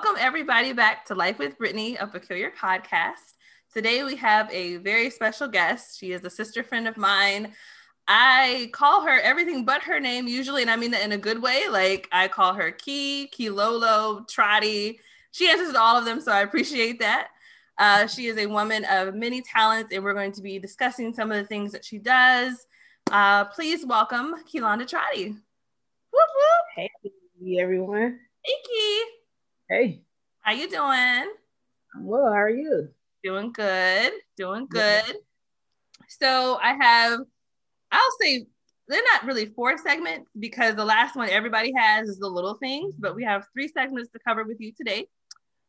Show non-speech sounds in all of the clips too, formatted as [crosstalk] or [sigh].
Welcome, everybody, back to Life with Brittany, a peculiar podcast. Today, we have a very special guest. She is a sister friend of mine. I call her everything but her name usually, and I mean that in a good way. Like, I call her Key, Lolo, Trotty. She answers to all of them, so I appreciate that. Uh, she is a woman of many talents, and we're going to be discussing some of the things that she does. Uh, please welcome Keylonda Trotty. Whoop, whoop. Hey, everyone. Hey, Key. Hey. How you doing? I'm well. How are you? Doing good. Doing good. Yeah. So I have, I'll say they're not really four segments because the last one everybody has is the little things, but we have three segments to cover with you today.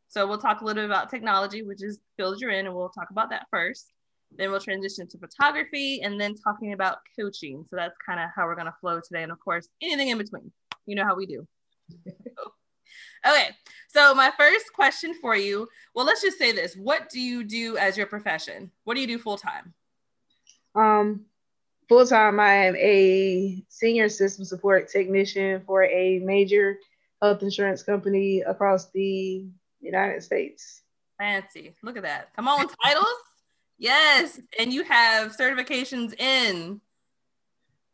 So we'll talk a little bit about technology, which is field you're in, and we'll talk about that first. Then we'll transition to photography and then talking about coaching. So that's kind of how we're going to flow today. And of course, anything in between. You know how we do. [laughs] okay. So my first question for you, well, let's just say this. What do you do as your profession? What do you do full time? Um, full time, I am a senior system support technician for a major health insurance company across the United States. Fancy. Look at that. Come on, titles. Yes. And you have certifications in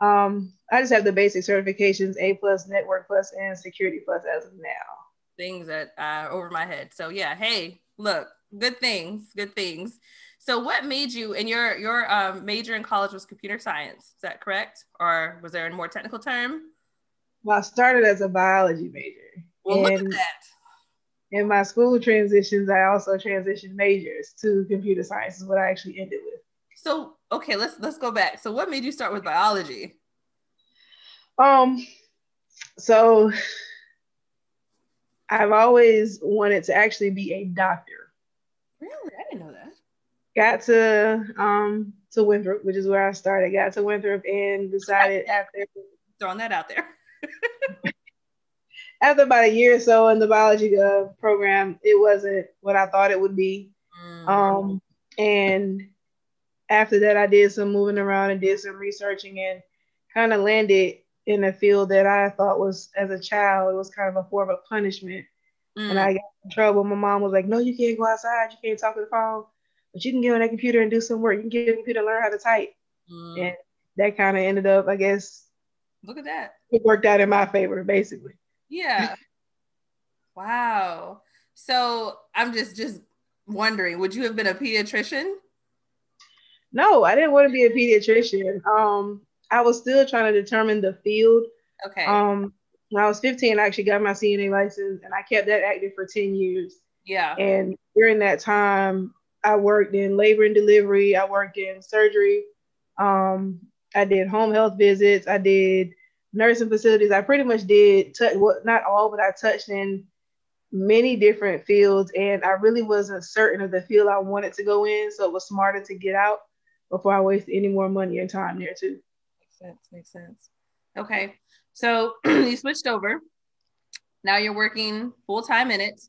um, I just have the basic certifications, A plus, Network plus, and Security plus as of now. Things that are over my head. So yeah, hey, look, good things, good things. So what made you and your your um, major in college was computer science? Is that correct, or was there a more technical term? Well, I started as a biology major. Well, look at that. In my school transitions, I also transitioned majors to computer science. Is what I actually ended with. So okay, let's let's go back. So what made you start with biology? Um, so I've always wanted to actually be a doctor. Really? I didn't know that. Got to um to Winthrop, which is where I started. Got to Winthrop and decided [laughs] after throwing that out there. [laughs] after about a year or so in the biology uh, program, it wasn't what I thought it would be. Mm. Um, and after that, I did some moving around and did some researching and kind of landed in a field that I thought was, as a child, it was kind of a form of punishment. Mm. And I got in trouble. My mom was like, No, you can't go outside. You can't talk to the phone, but you can get on that computer and do some work. You can get on the computer and learn how to type. Mm. And that kind of ended up, I guess. Look at that. It worked out in my favor, basically. Yeah. wow. So I'm just just wondering, would you have been a pediatrician? No, I didn't want to be a pediatrician. Um, I was still trying to determine the field. Okay. Um, when I was 15, I actually got my CNA license and I kept that active for 10 years. Yeah. And during that time, I worked in labor and delivery, I worked in surgery. Um, I did home health visits, I did nursing facilities. I pretty much did touch well, not all, but I touched in many different fields and I really wasn't certain of the field I wanted to go in. So it was smarter to get out before I waste any more money and time there too. Makes sense. Makes sense. Okay. So [clears throat] you switched over. Now you're working full time in it.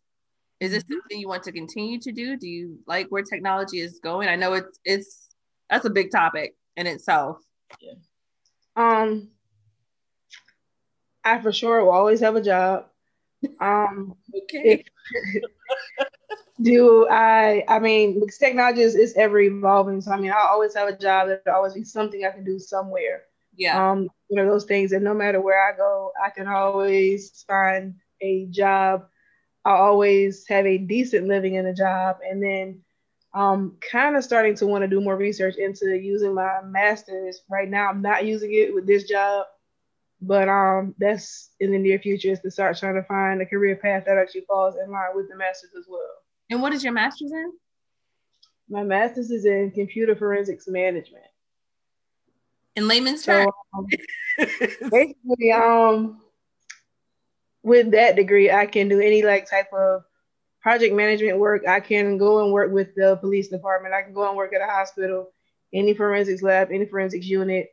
Is this mm-hmm. something you want to continue to do? Do you like where technology is going? I know it's it's that's a big topic in itself. Yeah. Um I for sure will always have a job. Um [laughs] okay. [laughs] do I I mean because technology is, is ever evolving. So I mean I always have a job. There'll always be something I can do somewhere. Yeah. Um, you know, those things and no matter where I go, I can always find a job. I always have a decent living in a job. And then um kind of starting to want to do more research into using my master's. Right now I'm not using it with this job. But um, that's in the near future is to start trying to find a career path that actually falls in line with the master's as well. And what is your master's in? My master's is in computer forensics management. In layman's terms. So, um, basically, um, with that degree, I can do any like type of project management work. I can go and work with the police department. I can go and work at a hospital, any forensics lab, any forensics unit.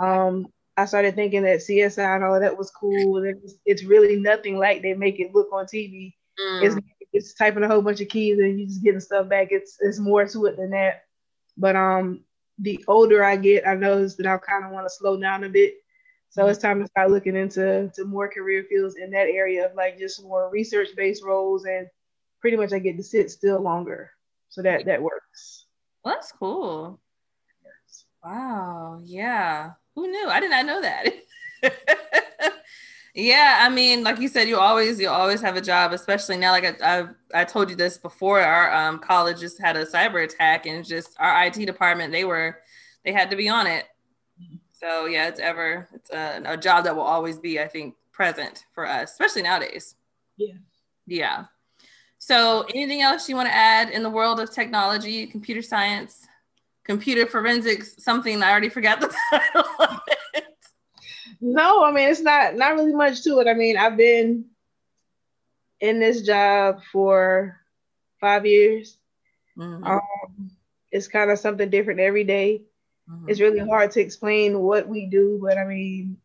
Um, I started thinking that CSI and all of that was cool. And it's, it's really nothing like they make it look on TV. Mm. It's it's typing a whole bunch of keys and you're just getting stuff back. It's it's more to it than that. But um, the older I get, I notice that I kind of want to slow down a bit. So it's time to start looking into to more career fields in that area of like just more research based roles and pretty much I get to sit still longer. So that that works. Well, that's cool. Wow. Yeah. Who knew? I did not know that. [laughs] yeah, I mean, like you said, you always you always have a job, especially now. Like I I, I told you this before. Our um, college just had a cyber attack, and just our IT department they were they had to be on it. So yeah, it's ever it's a, a job that will always be, I think, present for us, especially nowadays. Yeah. Yeah. So, anything else you want to add in the world of technology, computer science, computer forensics? Something I already forgot the [laughs] title of it. No, I mean it's not not really much to it. I mean, I've been in this job for five years. Mm-hmm. Um, it's kind of something different every day. Mm-hmm. It's really hard to explain what we do, but I mean,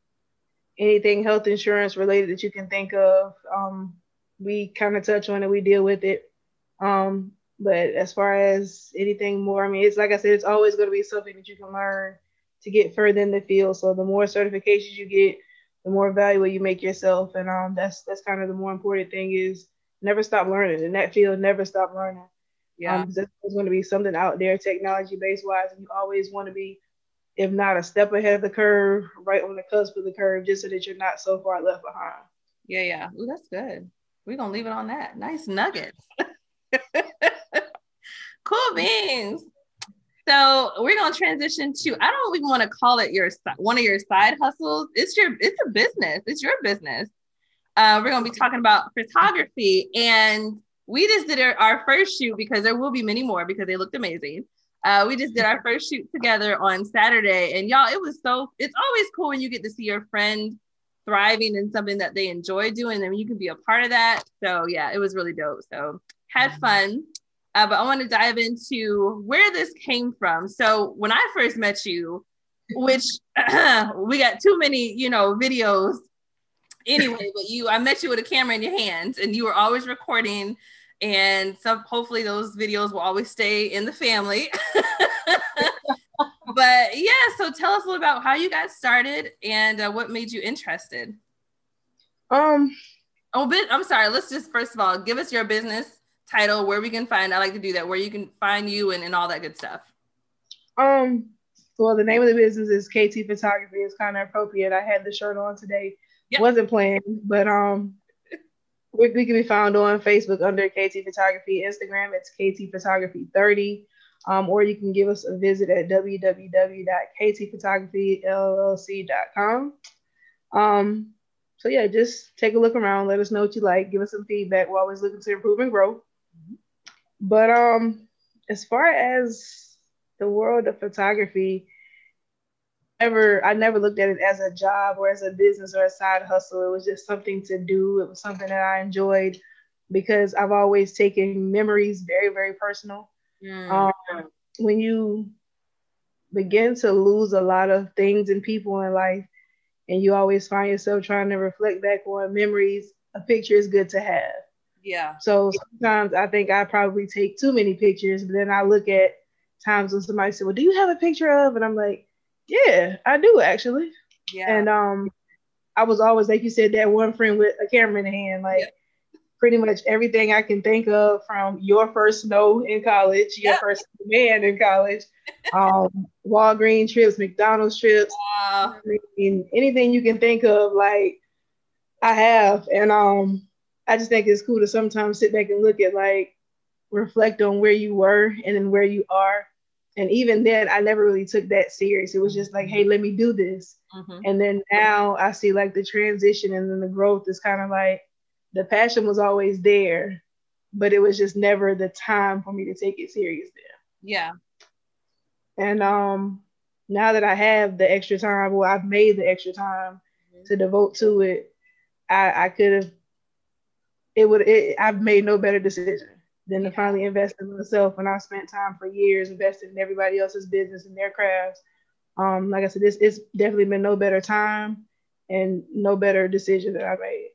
anything health insurance related that you can think of, um, we kind of touch on it, we deal with it. Um, but as far as anything more, I mean, it's like I said, it's always going to be something that you can learn to get further in the field. So the more certifications you get, the more valuable you make yourself, and um, that's that's kind of the more important thing is never stop learning in that field. Never stop learning. Yeah, um, there's going to be something out there, technology based wise, and you always want to be, if not a step ahead of the curve, right on the cusp of the curve, just so that you're not so far left behind. Yeah, yeah. Ooh, that's good. We're gonna leave it on that. Nice nuggets. [laughs] cool beans. So we're gonna transition to I don't even want to call it your one of your side hustles. It's your it's a business. It's your business. Uh, we're gonna be talking about photography, and we just did our first shoot because there will be many more because they looked amazing. Uh, we just did our first shoot together on Saturday, and y'all, it was so. It's always cool when you get to see your friend thriving in something that they enjoy doing and you can be a part of that. So yeah, it was really dope. So had fun. Uh, but I want to dive into where this came from. So when I first met you, which [clears throat] we got too many, you know, videos anyway, but you, I met you with a camera in your hands and you were always recording and so hopefully those videos will always stay in the family. [laughs] but yeah, so tell us a little about how you got started and uh, what made you interested. Um, oh, but I'm sorry. Let's just first of all give us your business title, where we can find. I like to do that, where you can find you and, and all that good stuff. Um, well, the name of the business is KT Photography. It's kind of appropriate. I had the shirt on today. Yep. Wasn't planned, but um, we, we can be found on Facebook under KT Photography. Instagram, it's KT Photography 30 um, or you can give us a visit at www.ktphotographyllc.com. Um, so yeah, just take a look around, let us know what you like, give us some feedback. We're always looking to improve and grow. But um, as far as the world of photography, ever I never looked at it as a job or as a business or a side hustle. It was just something to do. It was something that I enjoyed because I've always taken memories very, very personal. Mm. Um, when you begin to lose a lot of things and people in life, and you always find yourself trying to reflect back on memories, a picture is good to have. Yeah. So sometimes I think I probably take too many pictures, but then I look at times when somebody said, "Well, do you have a picture of?" And I'm like, "Yeah, I do actually." Yeah. And um, I was always like you said that one friend with a camera in the hand, like. Yeah pretty much everything I can think of from your first snow in college, your yep. first man in college, um, Walgreens trips, McDonald's trips, wow. I mean, anything you can think of, like I have. And um, I just think it's cool to sometimes sit back and look at like reflect on where you were and then where you are. And even then, I never really took that serious. It was just like, hey, let me do this. Mm-hmm. And then now I see like the transition and then the growth is kind of like, the passion was always there, but it was just never the time for me to take it serious there. Yeah. And um now that I have the extra time, well, I've made the extra time mm-hmm. to devote to it, I, I could have it would it, I've made no better decision than to finally invest in myself when I spent time for years investing in everybody else's business and their crafts. Um, like I said, this it's definitely been no better time and no better decision that I made.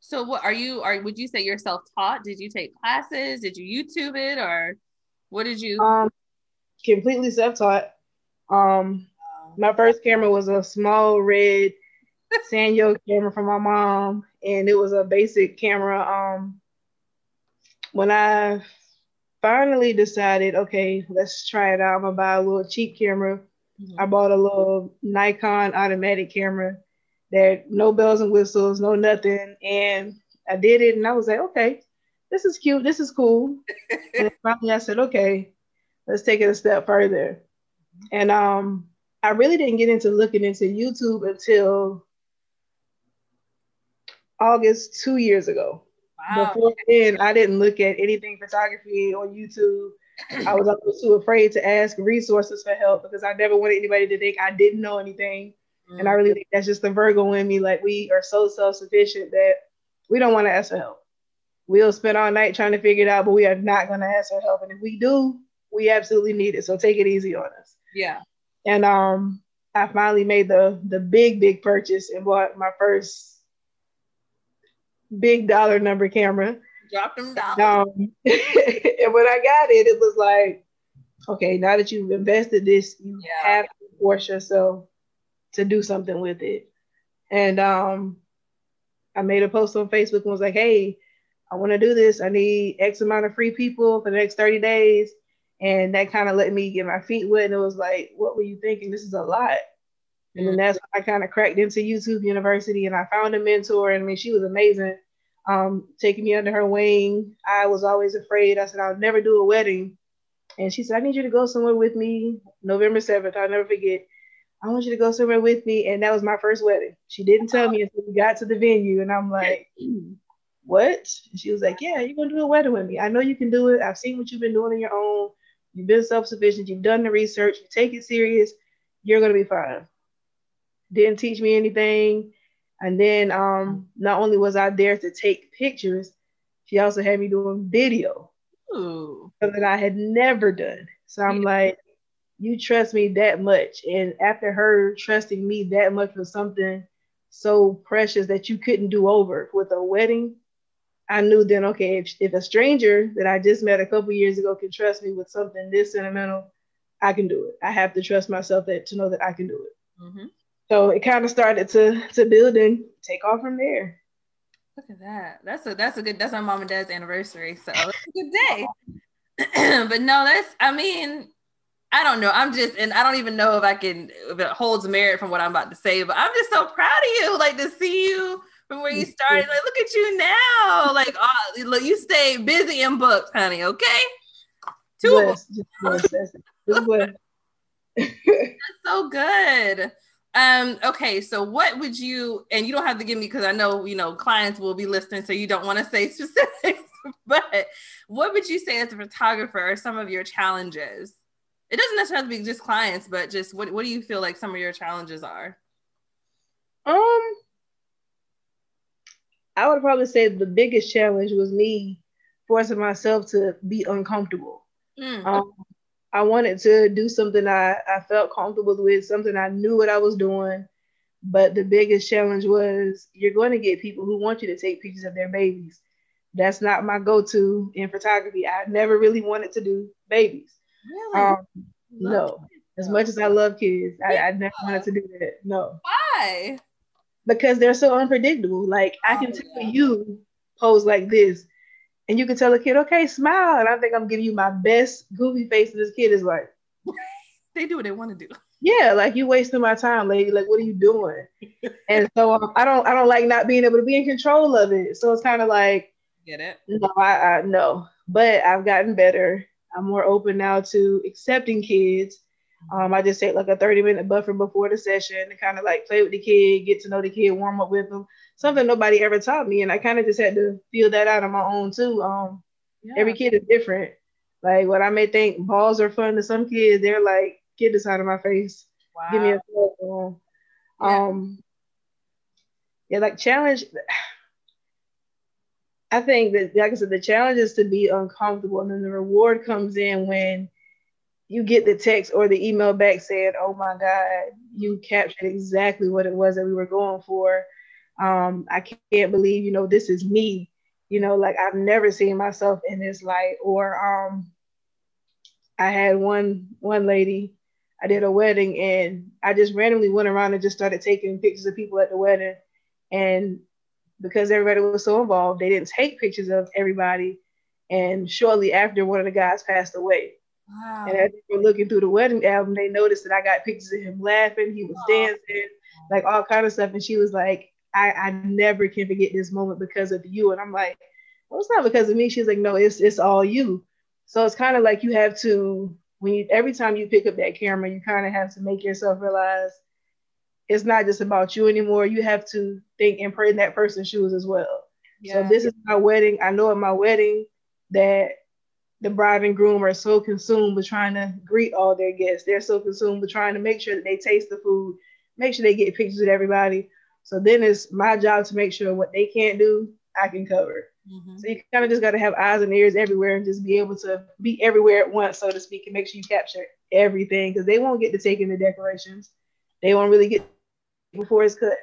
So what are you are would you say you're self-taught? Did you take classes? Did you YouTube it or what did you um completely self-taught. Um my first camera was a small red [laughs] Sanyo camera from my mom, and it was a basic camera. Um, when I finally decided, okay, let's try it out. I'm gonna buy a little cheap camera. Mm-hmm. I bought a little Nikon automatic camera that no bells and whistles, no nothing. And I did it and I was like, okay, this is cute, this is cool. [laughs] and finally I said, okay, let's take it a step further. And um I really didn't get into looking into YouTube until August two years ago. Wow. Before then, I didn't look at anything photography on YouTube. I was always too afraid to ask resources for help because I never wanted anybody to think I didn't know anything. Mm. And I really think that's just the Virgo in me. Like we are so self-sufficient that we don't want to ask for help. We'll spend all night trying to figure it out, but we are not going to ask for help. And if we do, we absolutely need it. So take it easy on us. Yeah. And um, I finally made the the big big purchase and bought my first big dollar number camera. Drop them dollars. Um, [laughs] and when I got it, it was like, okay, now that you've invested this, you yeah. have to force yourself to do something with it. And um, I made a post on Facebook and was like, hey, I want to do this. I need X amount of free people for the next 30 days. And that kind of let me get my feet wet. And it was like, what were you thinking? This is a lot. And then that's when I kind of cracked into YouTube University and I found a mentor. And I mean, she was amazing, um, taking me under her wing. I was always afraid. I said, I'll never do a wedding. And she said, I need you to go somewhere with me November 7th. I'll never forget. I want you to go somewhere with me. And that was my first wedding. She didn't tell me until we got to the venue. And I'm like, what? And she was like, yeah, you're going to do a wedding with me. I know you can do it. I've seen what you've been doing on your own. You've been self sufficient. You've done the research. You take it serious. You're going to be fine. Didn't teach me anything. And then um, not only was I there to take pictures, she also had me doing video. Ooh. Something I had never done. So I'm yeah. like, you trust me that much. And after her trusting me that much for something so precious that you couldn't do over with a wedding, I knew then, okay, if, if a stranger that I just met a couple years ago can trust me with something this sentimental, I can do it. I have to trust myself that to know that I can do it. Mm-hmm. So it kind of started to to build and take off from there. Look at that. That's a that's a good that's my mom and dad's anniversary. So it's a good [laughs] day. [clears throat] but no, that's I mean, I don't know. I'm just, and I don't even know if I can, if it holds merit from what I'm about to say, but I'm just so proud of you, like to see you from where you started. Like, look at you now. Like, oh, look, you stay busy in books, honey. Okay. Two [laughs] That's so good. Um, okay, so what would you, and you don't have to give me because I know, you know, clients will be listening, so you don't want to say [laughs] specifics, but what would you say as a photographer are some of your challenges? it doesn't necessarily be just clients, but just what what do you feel like some of your challenges are? Um, I would probably say the biggest challenge was me forcing myself to be uncomfortable. Mm. Um, I wanted to do something I, I felt comfortable with, something I knew what I was doing. But the biggest challenge was you're going to get people who want you to take pictures of their babies. That's not my go to in photography. I never really wanted to do babies. Really? Um, no. As much as I love kids, I, I never wanted to do that. No. Why? Because they're so unpredictable. Like I can oh, tell you pose like this, and you can tell a kid, okay, smile. And I think I'm giving you my best goofy face, and this kid is like, [laughs] they do what they want to do. Yeah, like you wasting my time, lady. Like, what are you doing? [laughs] and so um, I don't, I don't like not being able to be in control of it. So it's kind of like, get it? No, I, I no. But I've gotten better. I'm more open now to accepting kids. Um, I just take like a 30 minute buffer before the session to kind of like play with the kid, get to know the kid, warm up with them. Something nobody ever taught me. And I kind of just had to feel that out on my own too. Um, yeah. Every kid is different. Like what I may think balls are fun to some kids, they're like, get this out of my face. Wow. Give me a phone. Yeah. Um, yeah, like challenge. I think that, like I said, the challenge is to be uncomfortable, and then the reward comes in when you get the text or the email back saying, "Oh my God, you captured exactly what it was that we were going for." Um, I can't believe, you know, this is me. You know, like I've never seen myself in this light. Or um, I had one one lady. I did a wedding and I just randomly went around and just started taking pictures of people at the wedding. And because everybody was so involved, they didn't take pictures of everybody. And shortly after, one of the guys passed away. Wow. And as they were looking through the wedding album, they noticed that I got pictures of him laughing, he was dancing, like all kind of stuff. And she was like, I, I never can forget this moment because of you. And I'm like, well, it's not because of me. She's like, no, it's it's all you. So it's kind of like you have to when you every time you pick up that camera, you kind of have to make yourself realize it's not just about you anymore. You have to think and pray in that person's shoes as well. Yeah. So this is my wedding. I know at my wedding that the bride and groom are so consumed with trying to greet all their guests. They're so consumed with trying to make sure that they taste the food, make sure they get pictures with everybody. So then it's my job to make sure what they can't do, I can cover. Mm-hmm. So you kind of just got to have eyes and ears everywhere and just be able to be everywhere at once, so to speak, and make sure you capture everything because they won't get to take in the decorations. They won't really get before it's cut.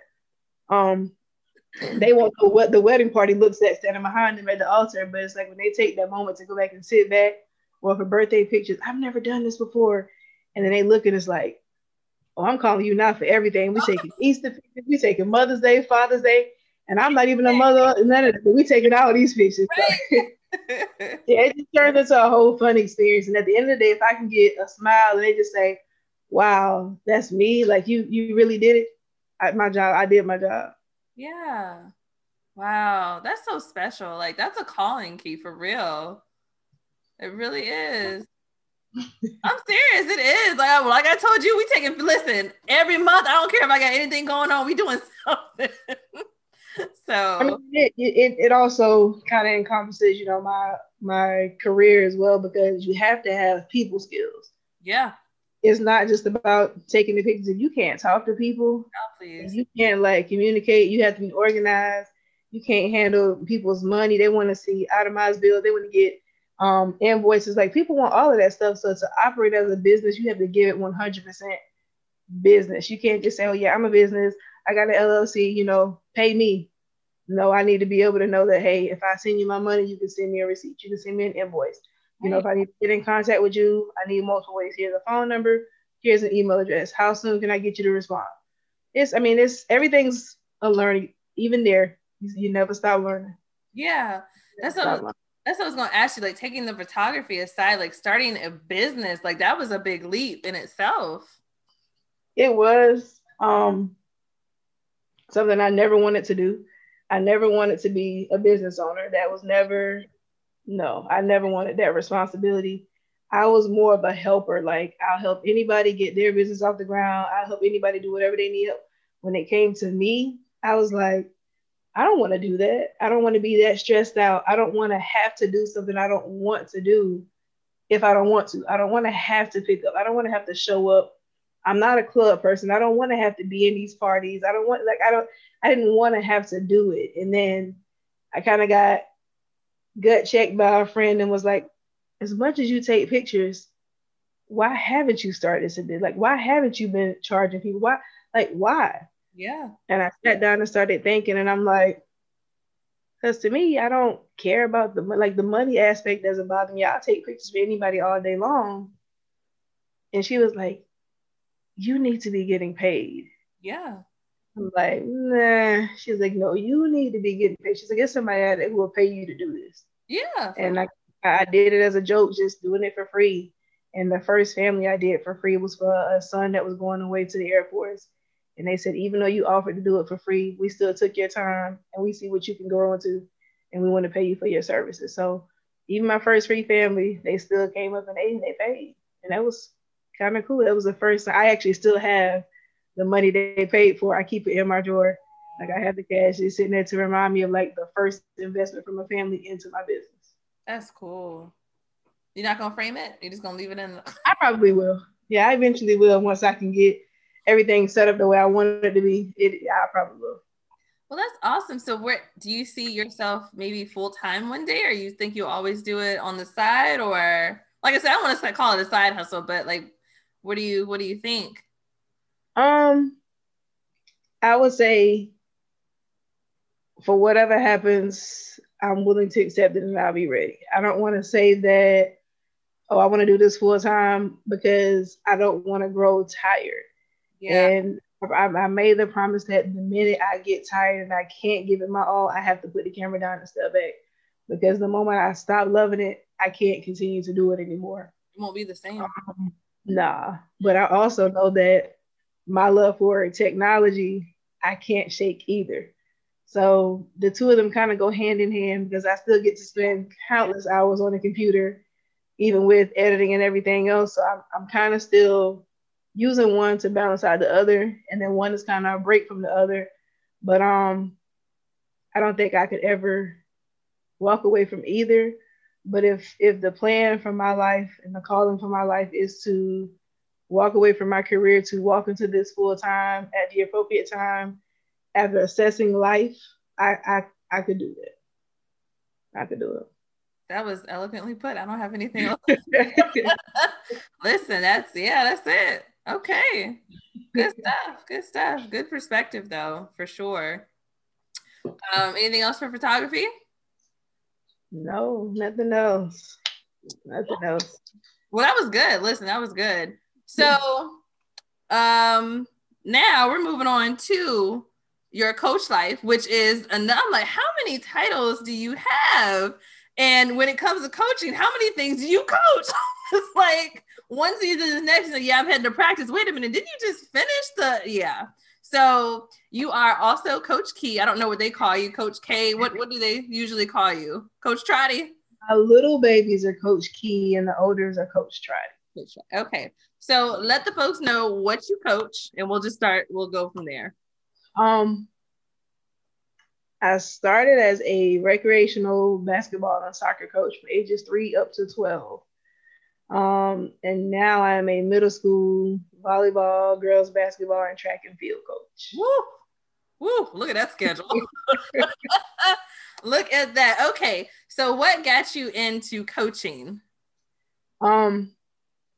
Um, they won't know what the wedding party looks like standing behind them at the altar, but it's like when they take that moment to go back and sit back, or for birthday pictures, I've never done this before, and then they look and it's like, oh, I'm calling you now for everything. We taking Easter pictures, we taking Mother's Day, Father's Day, and I'm not even a mother, none of that. We taking all these pictures. [laughs] Right. yeah, it just turned into a whole fun experience. And at the end of the day, if I can get a smile and they just say, "Wow, that's me," like you, you really did it. I, my job, I did my job. Yeah. Wow, that's so special. Like that's a calling key for real. It really is. I'm serious. It is. Like, like I told you, we taking listen every month. I don't care if I got anything going on. We doing [laughs] something. so I mean, it, it, it also kind of encompasses, you know, my my career as well because you have to have people skills. Yeah. It's not just about taking the pictures. If you can't talk to people, oh, you can't like communicate. You have to be organized. You can't handle people's money. They want to see itemized bills. They want to get um, invoices. Like people want all of that stuff. So to operate as a business, you have to give it 100% business. You can't just say, "Oh yeah, I'm a business. I got an LLC. You know, pay me." No, I need to be able to know that, hey, if I send you my money, you can send me a receipt. You can send me an invoice. You know, if I need to get in contact with you, I need multiple ways. Here's a phone number. Here's an email address. How soon can I get you to respond? It's, I mean, it's everything's a learning. Even there, you, you never stop learning. Yeah, that's what. That's what I was to ask you. Like taking the photography aside, like starting a business, like that was a big leap in itself. It was um, something I never wanted to do. I never wanted to be a business owner. That was never, no, I never wanted that responsibility. I was more of a helper. Like I'll help anybody get their business off the ground. I'll help anybody do whatever they need. When it came to me, I was like, I don't want to do that. I don't want to be that stressed out. I don't want to have to do something I don't want to do if I don't want to. I don't want to have to pick up. I don't want to have to show up. I'm not a club person. I don't want to have to be in these parties. I don't want like I don't I didn't want to have to do it. And then I kind of got gut checked by a friend and was like, as much as you take pictures, why haven't you started to do like why haven't you been charging people? Why like why? Yeah. And I sat down and started thinking, and I'm like, because to me, I don't care about the like the money aspect doesn't bother me. I'll take pictures for anybody all day long. And she was like, You need to be getting paid. Yeah. I'm like, nah. She's like, no, you need to be getting paid. She's like, get somebody out there who will pay you to do this. Yeah. And I, I did it as a joke, just doing it for free. And the first family I did for free was for a son that was going away to the Air Force. And they said, even though you offered to do it for free, we still took your time and we see what you can grow into and we want to pay you for your services. So even my first free family, they still came up and they, they paid. And that was kind of cool. That was the first I actually still have the money they paid for, I keep it in my drawer. Like I have the cash it's sitting there to remind me of like the first investment from a family into my business. That's cool. You're not gonna frame it? You're just gonna leave it in the I probably will. Yeah, I eventually will once I can get everything set up the way I want it to be. It I probably will. Well, that's awesome. So, where do you see yourself maybe full time one day, or you think you'll always do it on the side, or like I said, I want to call it a side hustle, but like, what do you what do you think? Um, I would say for whatever happens, I'm willing to accept it and I'll be ready. I don't want to say that, oh, I want to do this full time because I don't want to grow tired. Yeah. And I, I, made the promise that the minute I get tired and I can't give it my all, I have to put the camera down and step back. Because the moment I stop loving it, I can't continue to do it anymore. It won't be the same. Um, nah. But I also know that my love for technology, I can't shake either. So the two of them kind of go hand in hand because I still get to spend countless hours on the computer, even with editing and everything else. So I'm, I'm kind of still using one to balance out the other, and then one is kind of a break from the other. But um, I don't think I could ever walk away from either. But if if the plan for my life and the calling for my life is to walk away from my career to walk into this full time at the appropriate time after assessing life, I, I I could do that. I could do it. That was eloquently put. I don't have anything [laughs] else. [laughs] Listen, that's yeah, that's it. Okay. Good stuff. Good stuff. Good perspective though, for sure. Um, anything else for photography? No, nothing else. Nothing else. Well, that was good. Listen, that was good. So um now we're moving on to your coach life, which is and I'm like, how many titles do you have? And when it comes to coaching, how many things do you coach? [laughs] it's like one season is next, and yeah, I'm heading to practice. Wait a minute, didn't you just finish the yeah? So you are also Coach Key. I don't know what they call you, Coach K. What what do they usually call you, Coach Trotty? Our little babies are Coach Key, and the olders are Coach Trotty. Okay, so let the folks know what you coach, and we'll just start. We'll go from there. Um, I started as a recreational basketball and soccer coach from ages three up to 12. Um, and now I'm a middle school volleyball, girls basketball, and track and field coach. Woo! Woo! Look at that schedule. [laughs] look at that. Okay, so what got you into coaching? Um,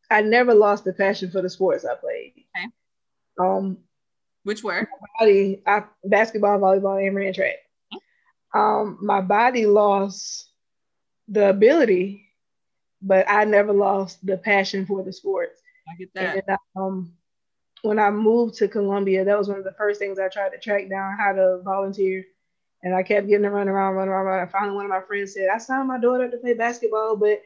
I never lost the passion for the sports I played. Okay. Um, which were? Body, I, basketball, volleyball, and ran track um, my body lost the ability, but I never lost the passion for the sports. I get that. And, um, when I moved to Columbia, that was one of the first things I tried to track down how to volunteer. And I kept getting to run around, run around, run. Finally, one of my friends said, I signed my daughter to play basketball, but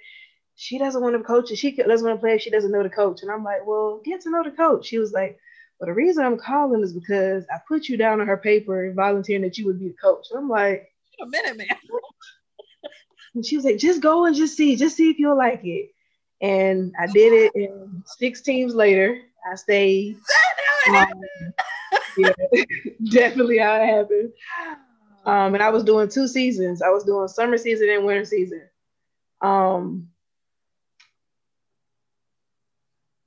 she doesn't want to coach. She doesn't want to play if she doesn't know the coach. And I'm like, well, get to know the coach. She was like, well, the reason I'm calling is because I put you down on her paper volunteering that you would be the coach. And I'm like, Wait a minute, man. [laughs] and she was like, just go and just see, just see if you'll like it. And I did it, and six teams later, I stayed. Um, [laughs] yeah, [laughs] definitely how it happened. Um, and I was doing two seasons. I was doing summer season and winter season. Um,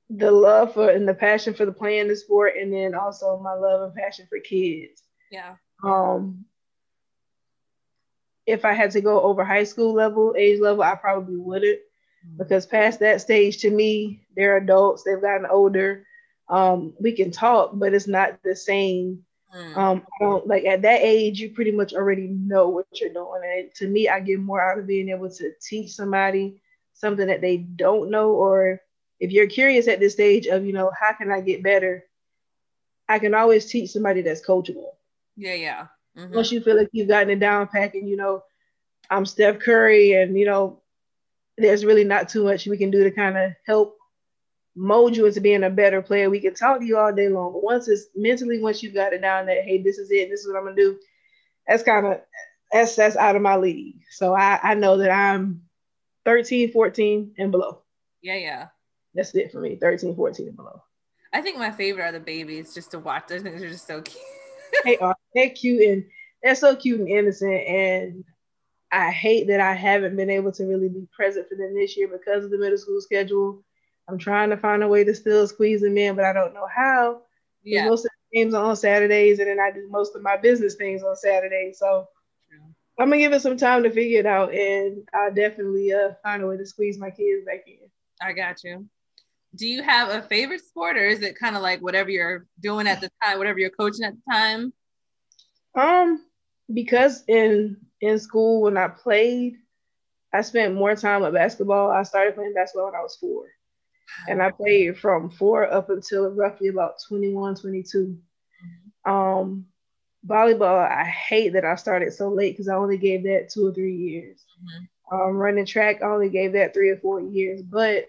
the love for and the passion for the playing the sport, and then also my love and passion for kids. Yeah. Um, if I had to go over high school level, age level, I probably wouldn't. Because past that stage, to me, they're adults, they've gotten older. Um, we can talk, but it's not the same. Mm. Um, like at that age, you pretty much already know what you're doing. And to me, I get more out of being able to teach somebody something that they don't know, or if you're curious at this stage of, you know, how can I get better? I can always teach somebody that's coachable. Yeah, yeah. Mm-hmm. Once you feel like you've gotten it down pack and you know, I'm Steph Curry and you know, there's really not too much we can do to kind of help mold you into being a better player. We can talk to you all day long, but once it's mentally, once you've got it down that, hey, this is it, this is what I'm gonna do, that's kind of that's that's out of my league. So I, I know that I'm 13, 14 and below. Yeah, yeah. That's it for me, 13, 14 and below. I think my favorite are the babies just to watch. I think they're just so cute they are. They're cute and they're so cute and innocent. And I hate that I haven't been able to really be present for them this year because of the middle school schedule. I'm trying to find a way to still squeeze them in, but I don't know how. Yeah. Most of the games are on Saturdays, and then I do most of my business things on Saturdays. So yeah. I'm gonna give it some time to figure it out, and I'll definitely uh, find a way to squeeze my kids back in. I got you do you have a favorite sport or is it kind of like whatever you're doing at the time, whatever you're coaching at the time? Um, because in in school when I played, I spent more time with basketball. I started playing basketball when I was four. And I played from four up until roughly about 21, 22. Mm-hmm. Um, volleyball, I hate that I started so late because I only gave that two or three years. Mm-hmm. Um, running track, I only gave that three or four years. But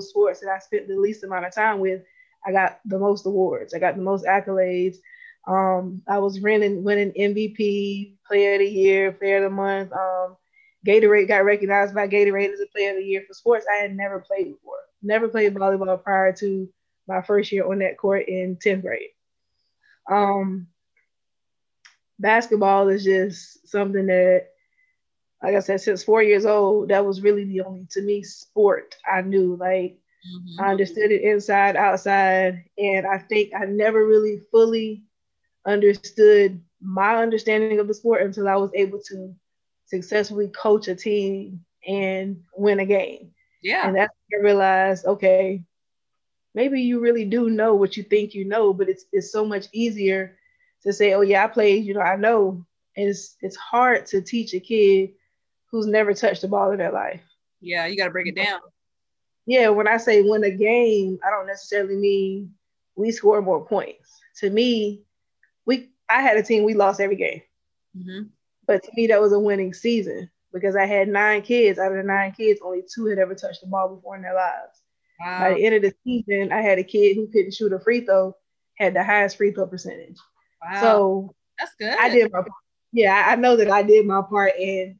sports that I spent the least amount of time with, I got the most awards. I got the most accolades. Um, I was winning, winning MVP, Player of the Year, Player of the Month. Um, Gatorade got recognized by Gatorade as a Player of the Year for sports I had never played before. Never played volleyball prior to my first year on that court in 10th grade. Um, basketball is just something that, like I said, since four years old, that was really the only, to me, sport I knew. Like, mm-hmm. I understood it inside, outside, and I think I never really fully understood my understanding of the sport until I was able to successfully coach a team and win a game. Yeah. And that's when I realized, okay, maybe you really do know what you think you know, but it's it's so much easier to say, oh yeah, I played, you know, I know. And it's it's hard to teach a kid who's never touched the ball in their life. Yeah, you gotta break it down. Yeah, when I say win a game, I don't necessarily mean we score more points. To me, we I had a team we lost every game. Mm-hmm. But to me, that was a winning season because I had nine kids. Out of the nine kids, only two had ever touched the ball before in their lives. Wow. By the end of the season, I had a kid who couldn't shoot a free throw, had the highest free throw percentage. Wow. So that's good. I did my part. Yeah, I know that I did my part. And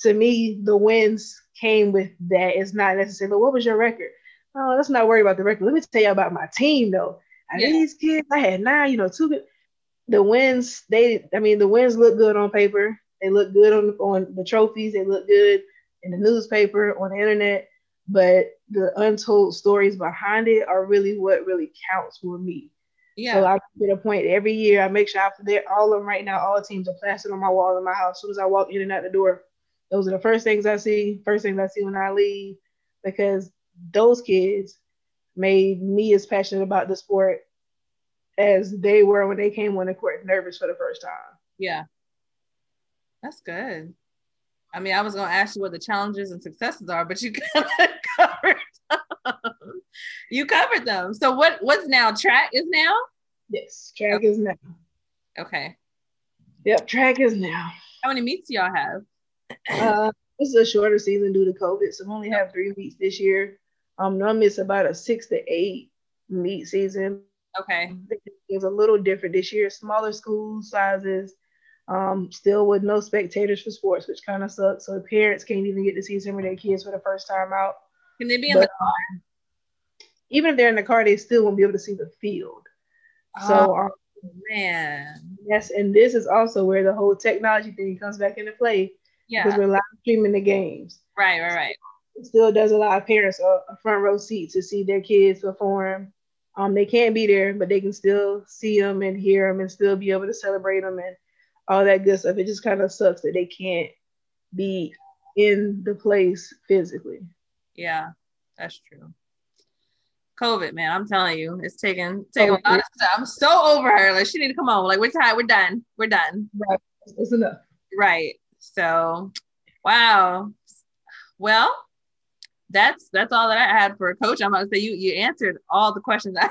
to me, the wins came with that. It's not necessarily, what was your record? Oh, let's not worry about the record. Let me tell you about my team though. Yeah. These kids, I had nine, you know, two the wins, they I mean the wins look good on paper. They look good on on the trophies, they look good in the newspaper, on the internet, but the untold stories behind it are really what really counts for me. Yeah. So I get a point every year. I make sure I that, all of them right now, all teams are plastered on my wall in my house. As soon as I walk in and out the door, those are the first things I see, first things I see when I leave, because those kids made me as passionate about the sport as they were when they came on the court nervous for the first time. Yeah. That's good. I mean, I was gonna ask you what the challenges and successes are, but you [laughs] kind of covered them. you covered them. So what what's now? Track is now? Yes, track okay. is now. Okay. Yep, track is now. How many meets do y'all have? Uh, this is a shorter season due to COVID, so we only have three meets this year. Um, normally it's about a six to eight meet season, Okay. It's a little different this year. Smaller school sizes, um, still with no spectators for sports, which kind of sucks. So parents can't even get to see some of their kids for the first time out. Can they be in but, the car? Um, even if they're in the car, they still won't be able to see the field. Oh, so um, man. Yes, and this is also where the whole technology thing comes back into play. Yeah. Because we're live streaming the games. Right, right, right. It still does allow parents a, a front row seat to see their kids perform um, they can't be there, but they can still see them and hear them and still be able to celebrate them and all that good stuff. It just kind of sucks that they can't be in the place physically. Yeah, that's true. COVID, man, I'm telling you, it's taking taking oh, a lot of stuff. I'm so over her. Like she need to come on. Like we're tired. We're done. We're done. Right. It's enough. Right. So, wow. Well, that's that's all that I had for a coach. I'm about to say you you answered all the questions I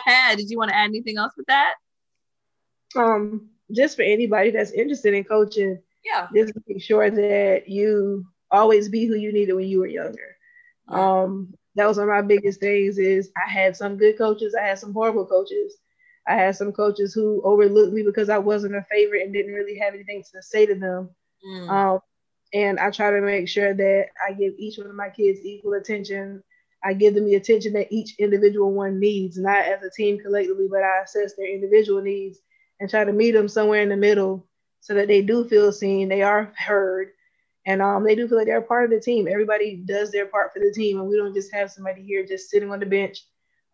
[laughs] had. Did you want to add anything else with that? Um, just for anybody that's interested in coaching, yeah, just make sure that you always be who you needed when you were younger. Um, that was one of my biggest things. Is I had some good coaches, I had some horrible coaches. I had some coaches who overlooked me because I wasn't a favorite and didn't really have anything to say to them. Mm. Um, and I try to make sure that I give each one of my kids equal attention. I give them the attention that each individual one needs, not as a team collectively, but I assess their individual needs and try to meet them somewhere in the middle so that they do feel seen, they are heard, and um, they do feel like they're part of the team. Everybody does their part for the team, and we don't just have somebody here just sitting on the bench.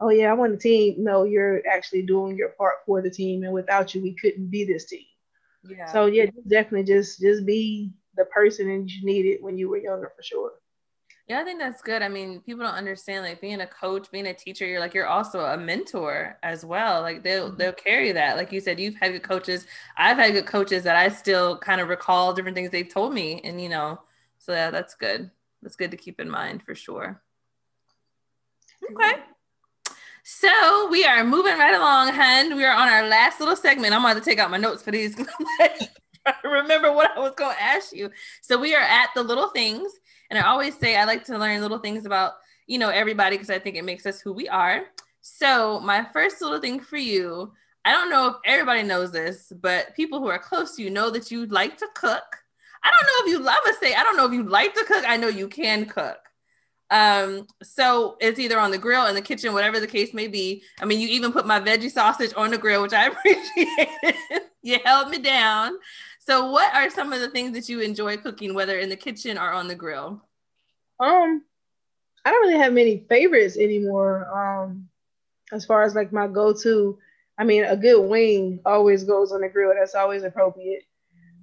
Oh yeah, I want the team. No, you're actually doing your part for the team, and without you, we couldn't be this team. Yeah. So yeah, definitely just just be the person that you needed when you were younger for sure. Yeah, I think that's good. I mean, people don't understand like being a coach, being a teacher, you're like you're also a mentor as well. Like they'll mm-hmm. they'll carry that. Like you said, you've had good coaches. I've had good coaches that I still kind of recall different things they've told me. And you know, So yeah, that's good. That's good to keep in mind for sure. Okay. So we are moving right along, hun. We are on our last little segment. I'm going to take out my notes for these. [laughs] I remember what I was going to ask you. So we are at the little things, and I always say I like to learn little things about you know everybody because I think it makes us who we are. So my first little thing for you, I don't know if everybody knows this, but people who are close to you know that you like to cook. I don't know if you love a say. I don't know if you like to cook. I know you can cook. Um, so it's either on the grill in the kitchen, whatever the case may be. I mean, you even put my veggie sausage on the grill, which I [laughs] appreciate. you held me down. So, what are some of the things that you enjoy cooking, whether in the kitchen or on the grill? Um, I don't really have many favorites anymore. Um, as far as like my go-to, I mean, a good wing always goes on the grill. That's always appropriate.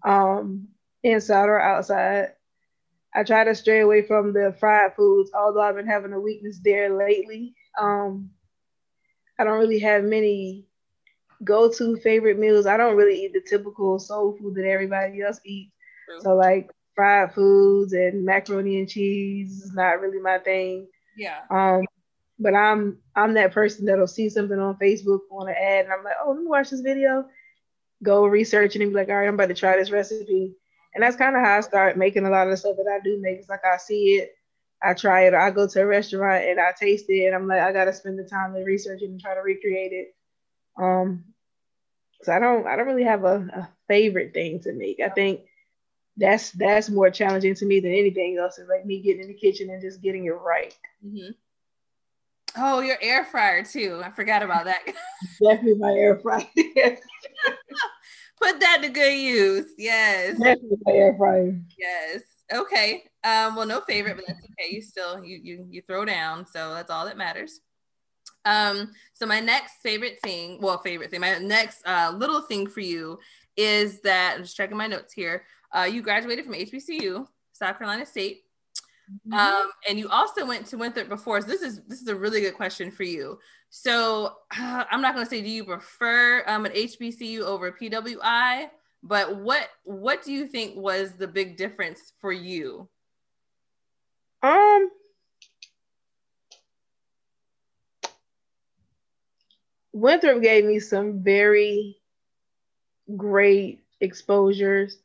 Um, inside or outside. I try to stray away from the fried foods, although I've been having a weakness there lately. Um, I don't really have many go-to favorite meals. I don't really eat the typical soul food that everybody else eats. True. So like fried foods and macaroni and cheese is not really my thing. Yeah. Um, but I'm I'm that person that'll see something on Facebook on an ad and I'm like, oh, let me watch this video. Go research and be like, all right, I'm about to try this recipe. And that's kind of how I start making a lot of the stuff that I do make. It's like I see it, I try it, or I go to a restaurant and I taste it, and I'm like, I gotta spend the time to research it and try to recreate it. Um, so I don't, I don't really have a, a favorite thing to make. I think that's that's more challenging to me than anything else. Is like me getting in the kitchen and just getting it right. Mm-hmm. Oh, your air fryer too. I forgot about that. [laughs] Definitely my air fryer. [laughs] Put that to good use. Yes. Yes. Okay. Um, well, no favorite, but that's okay. You still you you you throw down, so that's all that matters. Um, so my next favorite thing, well, favorite thing, my next uh, little thing for you is that I'm just checking my notes here. Uh, you graduated from HBCU, South Carolina State. Mm-hmm. Um, and you also went to Winthrop before. So this is this is a really good question for you. So uh, [sighs] I'm not going to say do you prefer um, an HBCU over PWI, but what what do you think was the big difference for you? Um, Winthrop gave me some very great exposures.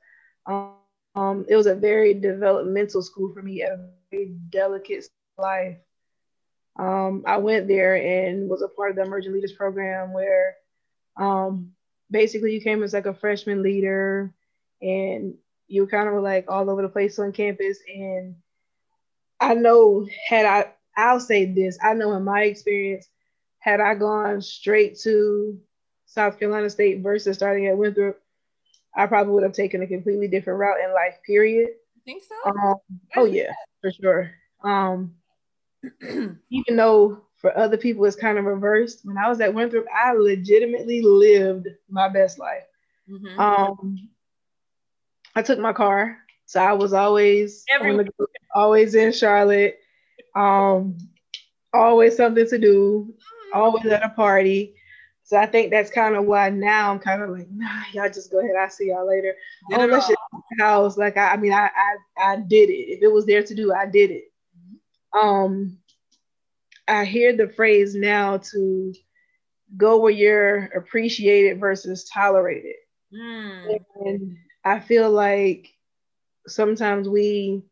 Um, um, it was a very developmental school for me, a very delicate life. Um, I went there and was a part of the Emerging Leaders Program where um, basically you came as like a freshman leader and you kind of were like all over the place on campus. And I know, had I, I'll say this, I know in my experience, had I gone straight to South Carolina State versus starting at Winthrop, I probably would have taken a completely different route in life, period. You think so? Um, oh yeah, for sure. Um, [clears throat] even though for other people it's kind of reversed, when I was at Winthrop, I legitimately lived my best life. Mm-hmm. Um, I took my car, so I was always the, always in Charlotte. Um, always something to do, mm-hmm. always at a party. So I think that's kind of why now I'm kind of like, nah, y'all just go ahead. I'll see y'all later. Oh, let's house. Like I, I mean, I, I I did it. If it was there to do, I did it. Mm-hmm. Um, I hear the phrase now to go where you're appreciated versus tolerated. Mm. And I feel like sometimes we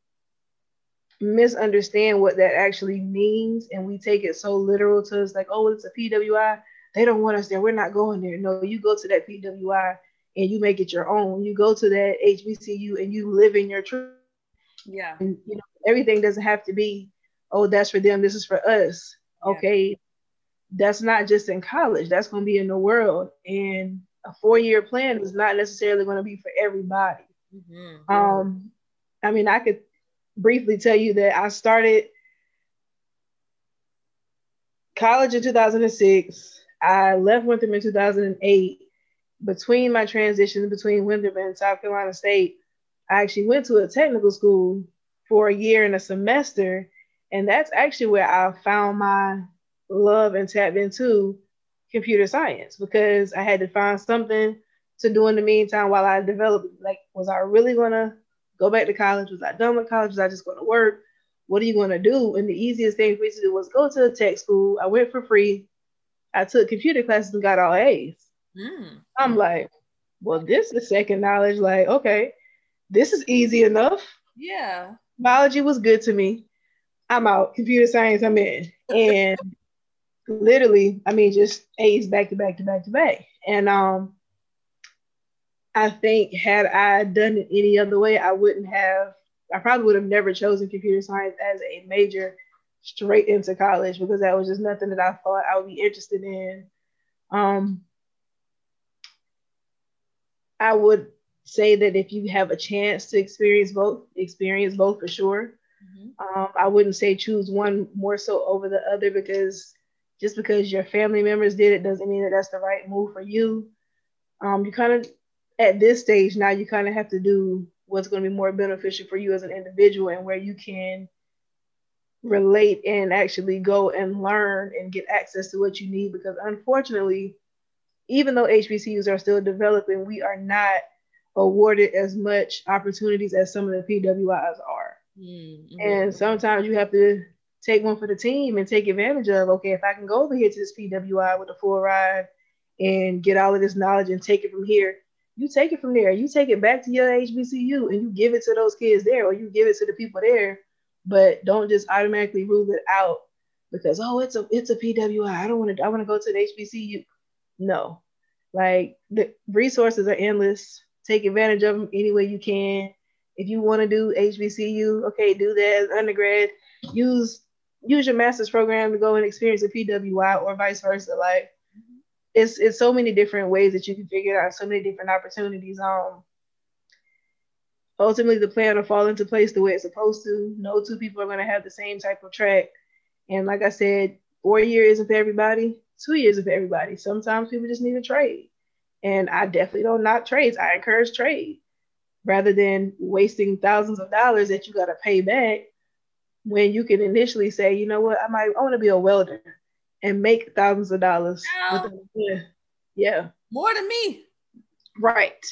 misunderstand what that actually means and we take it so literal to us like, oh, it's a PWI they don't want us there. We're not going there. No, you go to that PWI and you make it your own. You go to that HBCU and you live in your truth. Yeah. And you know, everything doesn't have to be, oh, that's for them. This is for us. Yeah. Okay. That's not just in college. That's going to be in the world. And a four-year plan is not necessarily going to be for everybody. Mm-hmm. Um, I mean, I could briefly tell you that I started college in 2006 I left Winthrop in 2008. Between my transition between Winthrop and South Carolina State, I actually went to a technical school for a year and a semester. And that's actually where I found my love and tapped into computer science because I had to find something to do in the meantime while I developed. Like, was I really going to go back to college? Was I done with college? Was I just going to work? What are you going to do? And the easiest thing for me to do was go to a tech school. I went for free. I took computer classes and got all A's. Mm. I'm like, well, this is second knowledge. Like, okay, this is easy enough. Yeah. Biology was good to me. I'm out. Computer science, I'm in. And [laughs] literally, I mean, just A's back to back to back to back. And um, I think had I done it any other way, I wouldn't have. I probably would have never chosen computer science as a major straight into college because that was just nothing that I thought I would be interested in. Um, I would say that if you have a chance to experience both, experience both for sure. Mm-hmm. Um, I wouldn't say choose one more so over the other because just because your family members did it doesn't mean that that's the right move for you. Um, you kind of at this stage now you kind of have to do what's going to be more beneficial for you as an individual and where you can relate and actually go and learn and get access to what you need because unfortunately even though HBCUs are still developing we are not awarded as much opportunities as some of the PWIs are. Mm-hmm. and sometimes you have to take one for the team and take advantage of okay if I can go over here to this PWI with a full ride and get all of this knowledge and take it from here you take it from there. You take it back to your HBCU and you give it to those kids there or you give it to the people there but don't just automatically rule it out because oh it's a it's a PWI. I don't want to I want to go to the HBCU. No, like the resources are endless. Take advantage of them any way you can. If you want to do HBCU, okay, do that as undergrad. Use use your master's program to go and experience a PWI or vice versa. Like it's it's so many different ways that you can figure out so many different opportunities. Um, ultimately the plan will fall into place the way it's supposed to. No two people are going to have the same type of track. And like I said, four years isn't for everybody, two years is for everybody. Sometimes people just need a trade. And I definitely don't knock trades. I encourage trade rather than wasting thousands of dollars that you got to pay back when you can initially say, you know what, I might I want to be a welder and make thousands of dollars. Yeah. yeah. More than me. Right.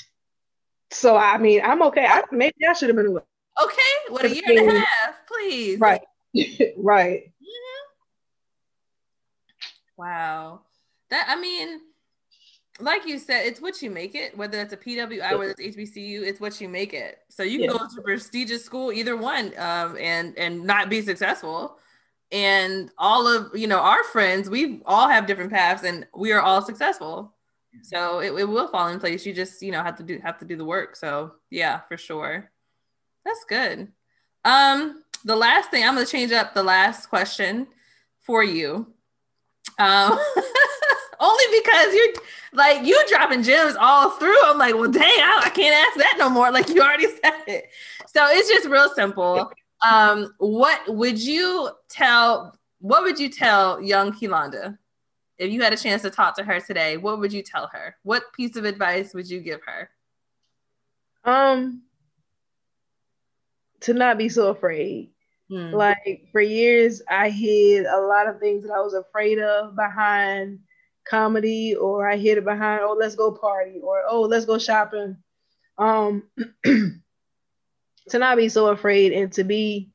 So I mean, I'm okay. I maybe I should have been away. Okay, what a year and a half, please. Right, [laughs] right. Mm-hmm. Wow, that I mean, like you said, it's what you make it. Whether it's a PWI, whether it's HBCU, it's what you make it. So you can yeah. go to prestigious school, either one, um, and and not be successful. And all of you know our friends, we all have different paths, and we are all successful. So it, it will fall in place. You just, you know, have to do have to do the work. So yeah, for sure. That's good. Um, the last thing I'm gonna change up the last question for you. Um [laughs] only because you're like you dropping gems all through. I'm like, well, dang, I, I can't ask that no more. Like you already [laughs] said it. So it's just real simple. Um, what would you tell? What would you tell young Kelonda? If you had a chance to talk to her today, what would you tell her? What piece of advice would you give her? Um, to not be so afraid. Hmm. Like for years, I hid a lot of things that I was afraid of behind comedy, or I hid it behind, oh, let's go party, or oh, let's go shopping. Um, [clears throat] to not be so afraid and to be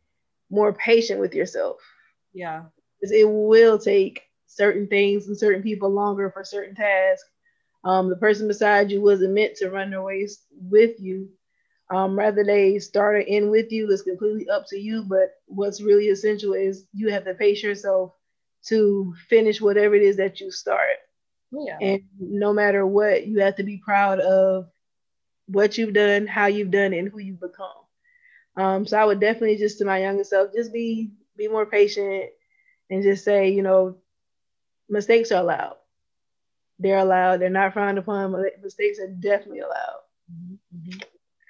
more patient with yourself. Yeah. It will take certain things and certain people longer for certain tasks. Um, the person beside you wasn't meant to run the race with you. Um, rather they start or end with you is completely up to you. But what's really essential is you have to pace yourself to finish whatever it is that you start. Yeah. And no matter what, you have to be proud of what you've done, how you've done, and who you've become. Um, so I would definitely just to my younger self, just be be more patient and just say, you know, mistakes are allowed. They're allowed. They're not frowned upon. Mistakes are definitely allowed. Mm-hmm.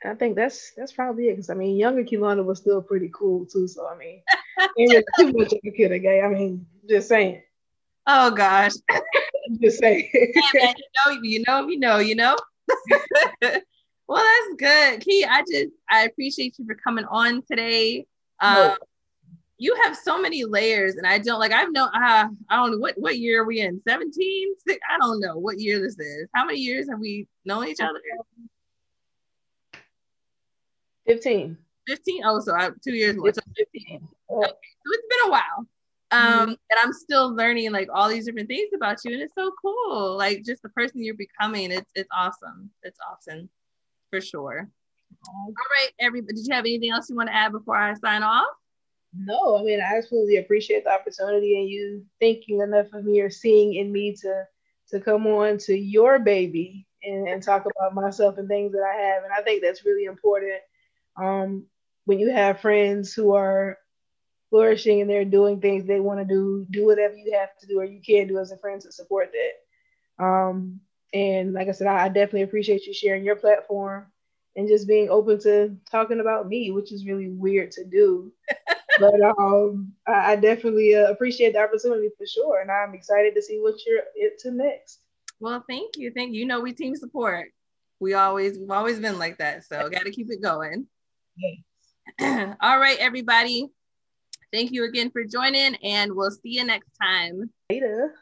I think that's that's probably it. Because I mean, younger Kelonda was still pretty cool too. So I mean, [laughs] ain't too much of a kid again. I mean, just saying. Oh gosh. [laughs] just saying. yeah, man, you know, you know, you know, you know. [laughs] well, that's good, Key. I just I appreciate you for coming on today. Um, no you have so many layers and i don't like i've known uh, i don't know what what year are we in 17 i don't know what year this is how many years have we known each other 15. 15? Oh, so I, two years more. So 15. Okay. So it's been a while. Um, mm-hmm. and I'm still learning like all these different things about you, and it's so cool. Like just the person you're becoming, it's it's awesome. It's awesome for sure. All right, everybody. Did you have anything else you want to add before I sign off? No, I mean I absolutely appreciate the opportunity and you thinking enough of me or seeing in me to to come on to your baby and, and talk about myself and things that I have. And I think that's really important. Um, when you have friends who are flourishing and they're doing things they want to do, do whatever you have to do or you can do as a friend to support that. Um, and like I said, I, I definitely appreciate you sharing your platform and just being open to talking about me, which is really weird to do. [laughs] but um, I, I definitely uh, appreciate the opportunity for sure, and I'm excited to see what you're into next. Well, thank you, thank you. You know, we team support. We always we've always been like that, so got to keep it going. Yes. [clears throat] All right, everybody. Thank you again for joining, and we'll see you next time. Later.